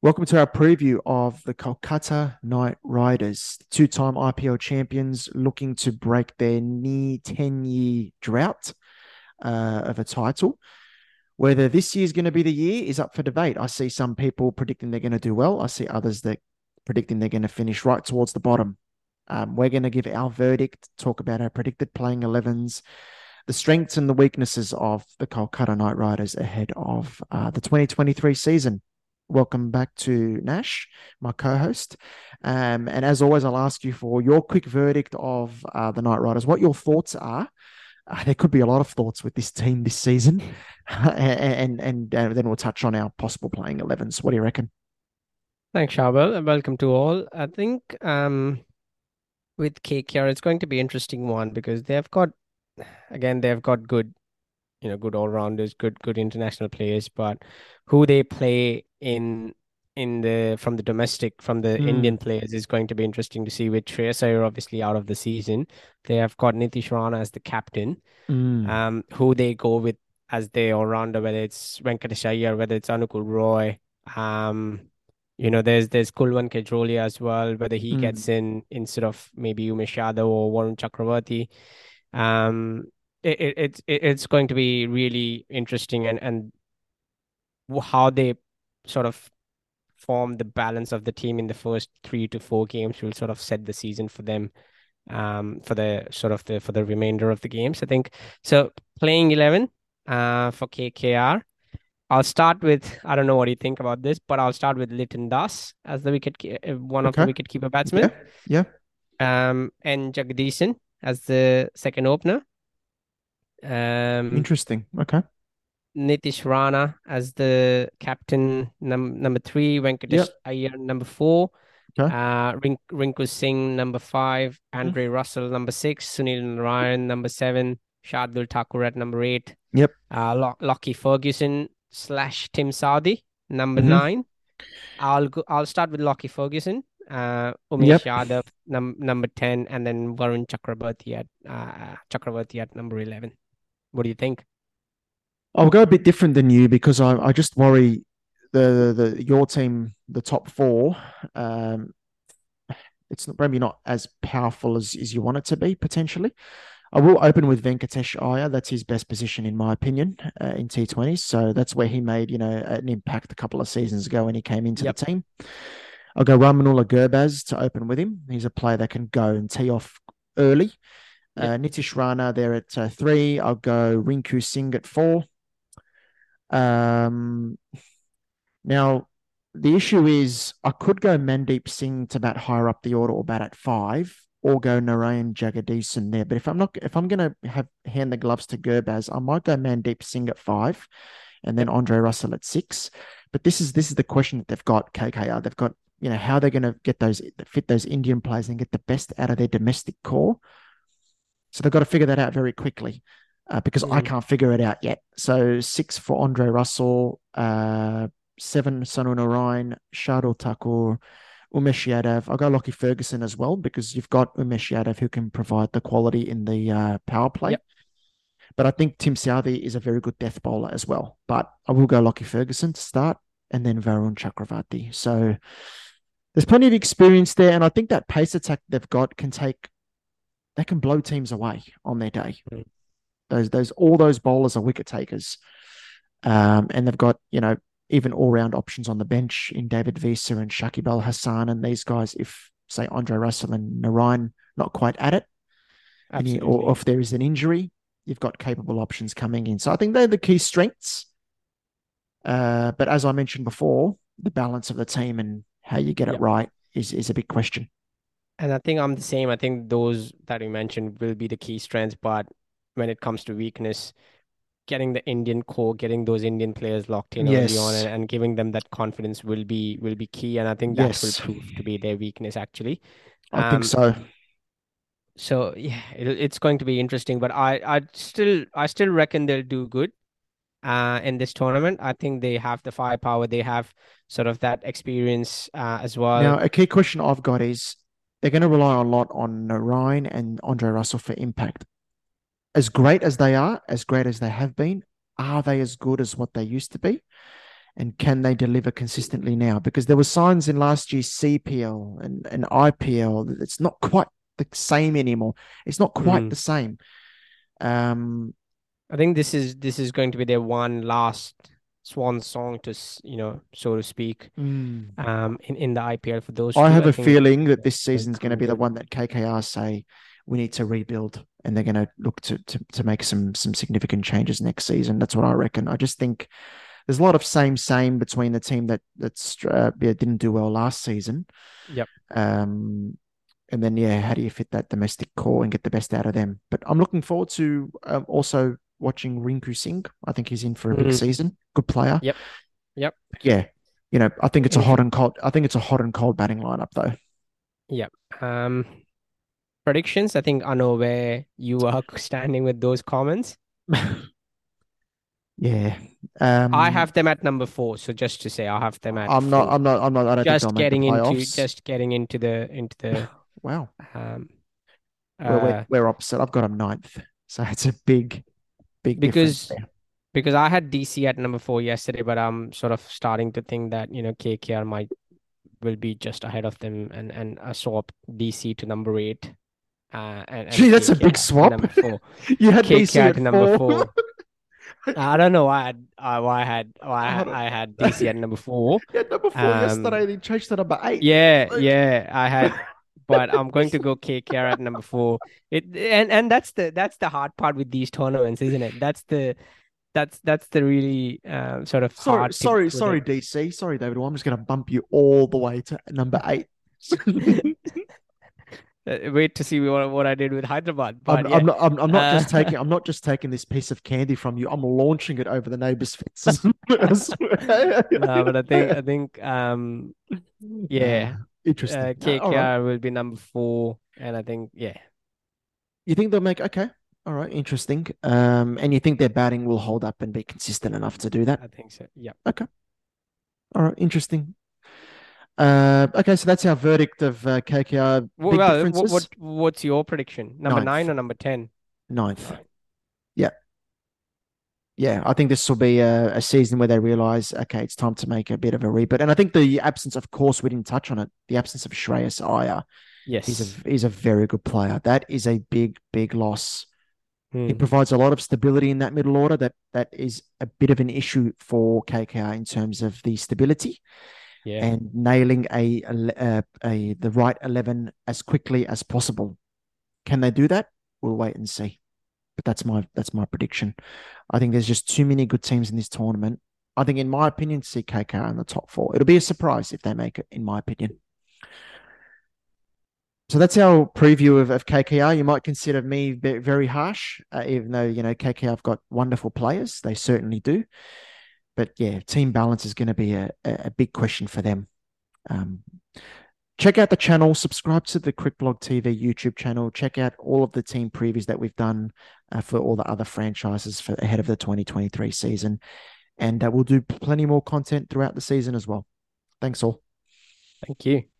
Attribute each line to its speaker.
Speaker 1: Welcome to our preview of the Kolkata Knight Riders, two time IPL champions looking to break their near 10 year drought uh, of a title. Whether this year is going to be the year is up for debate. I see some people predicting they're going to do well, I see others that predicting they're going to finish right towards the bottom. Um, we're going to give our verdict, talk about our predicted playing 11s, the strengths and the weaknesses of the Kolkata Knight Riders ahead of uh, the 2023 season welcome back to Nash, my co-host. Um, and as always, I'll ask you for your quick verdict of uh, the Knight Riders. What your thoughts are? Uh, there could be a lot of thoughts with this team this season, and and, and then we'll touch on our possible playing 11s. What do you reckon?
Speaker 2: Thanks, Charbel. And welcome to all. I think um, with KKR, it's going to be interesting one because they've got, again, they've got good you know good all rounders, good good international players, but who they play in in the from the domestic from the mm. Indian players is going to be interesting to see with Shreyas Iyer obviously out of the season. They have got Nitish Rana as the captain. Mm. Um, who they go with as the all rounder, whether it's Venkatesh Iyer, whether it's Anukul Roy. Um, you know, there's there's Kulwant Khejroliya as well, whether he mm. gets in instead of maybe Umesh Yadav or Varun Chakravarti. Um, it, it, it it's going to be really interesting and and how they sort of form the balance of the team in the first three to four games will sort of set the season for them um for the sort of the for the remainder of the games i think so playing 11 uh for kkr i'll start with i don't know what you think about this but i'll start with Liton Das as the wicket uh, one okay. of the wicket keeper batsmen
Speaker 1: yeah,
Speaker 2: yeah. um and Jagadeesan as the second opener
Speaker 1: um, Interesting. Okay.
Speaker 2: Nitish Rana as the captain, num- number three. Venkatesh yep. Iyer, number four. Okay. Uh, Rink- Rinku Singh, number five. Hmm. Andre mm. Russell, number six. Sunil Narine, number seven. Shardul Thakur at number eight.
Speaker 1: Yep.
Speaker 2: Uh, Lo- Lockie Ferguson slash Tim Southee, number mm-hmm. nine. I'll go, I'll start with Lockie Ferguson. Uh, Umesh yep. Yadav, num- number 10, and then Varun Chakravarti at, uh, Chakravarti at number 11. What do you think?
Speaker 1: I'll go a bit different than you because I, I just worry the, the your team, the top four, um, it's not, maybe not as powerful as, as you want it to be potentially. I will open with Venkatesh Iyer. That's his best position, in my opinion, uh, in T20s. So that's where he made, you know, an impact a couple of seasons ago when he came into yep. the team. I'll go Rahmanullah Gurbaz to open with him. He's a player that can go and tee off early. Uh, Nitish Rana there at uh, three. I'll go Rinku Singh at four. Um, now, the issue is I could go Mandeep Singh to bat higher up the order or bat at five, or go Narayan Jagadeesan there. But if I'm not, if I'm going to have hand the gloves to Gurbaz, I might go Mandeep Singh at five, and then Andre Russell at six. But this is this is the question that they've got. KKR, they've got you know how they're going to get those fit those Indian players and get the best out of their domestic core. So they've got to figure that out very quickly uh, because mm. I can't figure it out yet. So six for Andre Russell, uh, seven Sunil Narine, Shardul Thakur, Umesh Yadav. I'll go Lockie Ferguson as well because you've got Umesh Yadav who can provide the quality in the uh, power play. Yep. But I think Tim Southee is a very good death bowler as well. But I will go Lockie Ferguson to start and then Varun Chakravarti. So there's plenty of experience there. And I think that pace attack they've got can take they can blow teams away on their day. Mm. Those those all those bowlers are wicket takers, um, and they've got you know even all round options on the bench in David Wiese and Shakib Al Hasan and these guys. If say Andre Russell and Narine not quite at it, you, or if there is an injury, you've got capable options coming in. So I think they're the key strengths. Uh, but as I mentioned before, the balance of the team and how you get yep. it right is is a big question.
Speaker 2: And I think I'm the same. I think those that you mentioned will be the key strengths. But when it comes to weakness, getting the Indian core, getting those Indian players locked in yes. early on, and, and, giving them that confidence will be will be key. And I think that yes. will prove to be their weakness. Actually,
Speaker 1: I um, think so.
Speaker 2: So yeah, it, it's going to be interesting. But I I still I still reckon they'll do good uh, in this tournament. I think they have the firepower. They have sort of that experience uh, as well.
Speaker 1: Now, a key question I've got is they're going to rely a lot on Narine and Andre Russell for impact. As great as they are, as great as they have been, are they as good as what they used to be? and can they deliver consistently now? Because there were signs in last year's CPL and, and IPL that it's not quite the same anymore. It's not quite
Speaker 2: Mm.
Speaker 1: the same. Um,
Speaker 2: I think this is this is going to be their one last swan song to you know so to speak
Speaker 1: mm,
Speaker 2: um in in the IPL for those
Speaker 1: I
Speaker 2: two.
Speaker 1: have a feeling that this
Speaker 2: they're
Speaker 1: season's going to be the one that KKR say we need to rebuild, and they're going to look to, to to make some some significant changes next season. That's what I reckon. I just think there's a lot of same same between the team that that's uh, yeah, didn't do well last season.
Speaker 2: Yep.
Speaker 1: Um, and then yeah, how do you fit that domestic core and get the best out of them? But I'm looking forward to um, also watching Rinku Singh. I think he's in for a big
Speaker 2: Mm.
Speaker 1: season. Good player.
Speaker 2: Yep. Yep.
Speaker 1: Yeah. You know, I think it's a hot and cold. I think it's a hot and cold batting lineup though. Yep.
Speaker 2: Um, predictions. I think I know where you are standing with those comments.
Speaker 1: yeah. Um,
Speaker 2: I have them at number four. So just to say, I have them at
Speaker 1: I'm not.
Speaker 2: four.
Speaker 1: I'm not. I'm not. I don't
Speaker 2: just getting into just getting into the into the
Speaker 1: wow.
Speaker 2: um
Speaker 1: We're,
Speaker 2: uh,
Speaker 1: we're, we're opposite. I've got them ninth, so it's a big, big
Speaker 2: because because I had DC at number four yesterday, but I'm sort of starting to think that you know KKR might will be just ahead of them, and and I swap DC to number eight. Uh, and, and
Speaker 1: Gee, that's a big swap. You had DC at
Speaker 2: number
Speaker 1: four.
Speaker 2: four. I don't know why I had, uh, why I had why I had, I had DC at number four.
Speaker 1: had number four
Speaker 2: Um,
Speaker 1: yesterday. They changed to number eight.
Speaker 2: Yeah,
Speaker 1: Like-
Speaker 2: yeah, I had, but I'm going to go KKR at number four. It and and that's the that's the hard part with these tournaments, isn't it? That's the that's that's the really um, sort of
Speaker 1: Sorry, sorry, sorry,
Speaker 2: it.
Speaker 1: DC. Sorry, David. Well, I'm just going to bump you all the way to number eight.
Speaker 2: Uh, wait to see what what I did with Hyderabad.
Speaker 1: I'm,
Speaker 2: But yeah,
Speaker 1: I'm not. I'm, I'm not just
Speaker 2: Uh,
Speaker 1: taking. I'm not just taking this piece of candy from you. I'm launching it over the neighbors' fences.
Speaker 2: No, but I think I think um yeah,
Speaker 1: Ah, interesting.
Speaker 2: uh,
Speaker 1: all right.
Speaker 2: KKR will be number four, and I think yeah,
Speaker 1: You think they'll make okay? All right, interesting. Um, and you think their batting will hold up and be consistent enough to do that?
Speaker 2: I think so. Yeah, Okay.
Speaker 1: All right, interesting. Uh, okay, so that's our verdict of uh, KKR.
Speaker 2: well,
Speaker 1: Big
Speaker 2: well,
Speaker 1: differences.
Speaker 2: what, what what's your prediction? Number
Speaker 1: Ninth.
Speaker 2: nine or number ten?
Speaker 1: Ninth.
Speaker 2: Right.
Speaker 1: Yeah. Yeah, I think this will be a, a season where they realize, okay, it's time to make a bit of a reboot. And I think the absence, of course, we didn't touch on it. The absence of Shreyas Iyer.
Speaker 2: Yes.
Speaker 1: He's a he's a very good player. That is a big, big loss. He
Speaker 2: Hmm.
Speaker 1: provides a lot of stability in that middle order. That that is a bit of an issue for KKR in terms of the stability
Speaker 2: Yeah.
Speaker 1: and nailing a, a, a the right eleven as quickly as possible. Can they do that? We'll wait and see. But that's my that's my prediction. I think there's just too many good teams in this tournament. I think, in my opinion, KKR in the top four. It'll be a surprise if they make it, in my opinion. So that's our preview of, of KKR. You might consider me very harsh, uh, even though you know KKR have got wonderful players. They certainly do. But yeah, team balance is going to be a, a big question for them. Um, check out the channel, subscribe to the Cricblog TV YouTube channel. Check out all of the team previews that we've done uh, for all the other franchises for ahead of the 2023 season, and uh, we'll do plenty more content throughout the season as well. Thanks all.
Speaker 2: Thank you.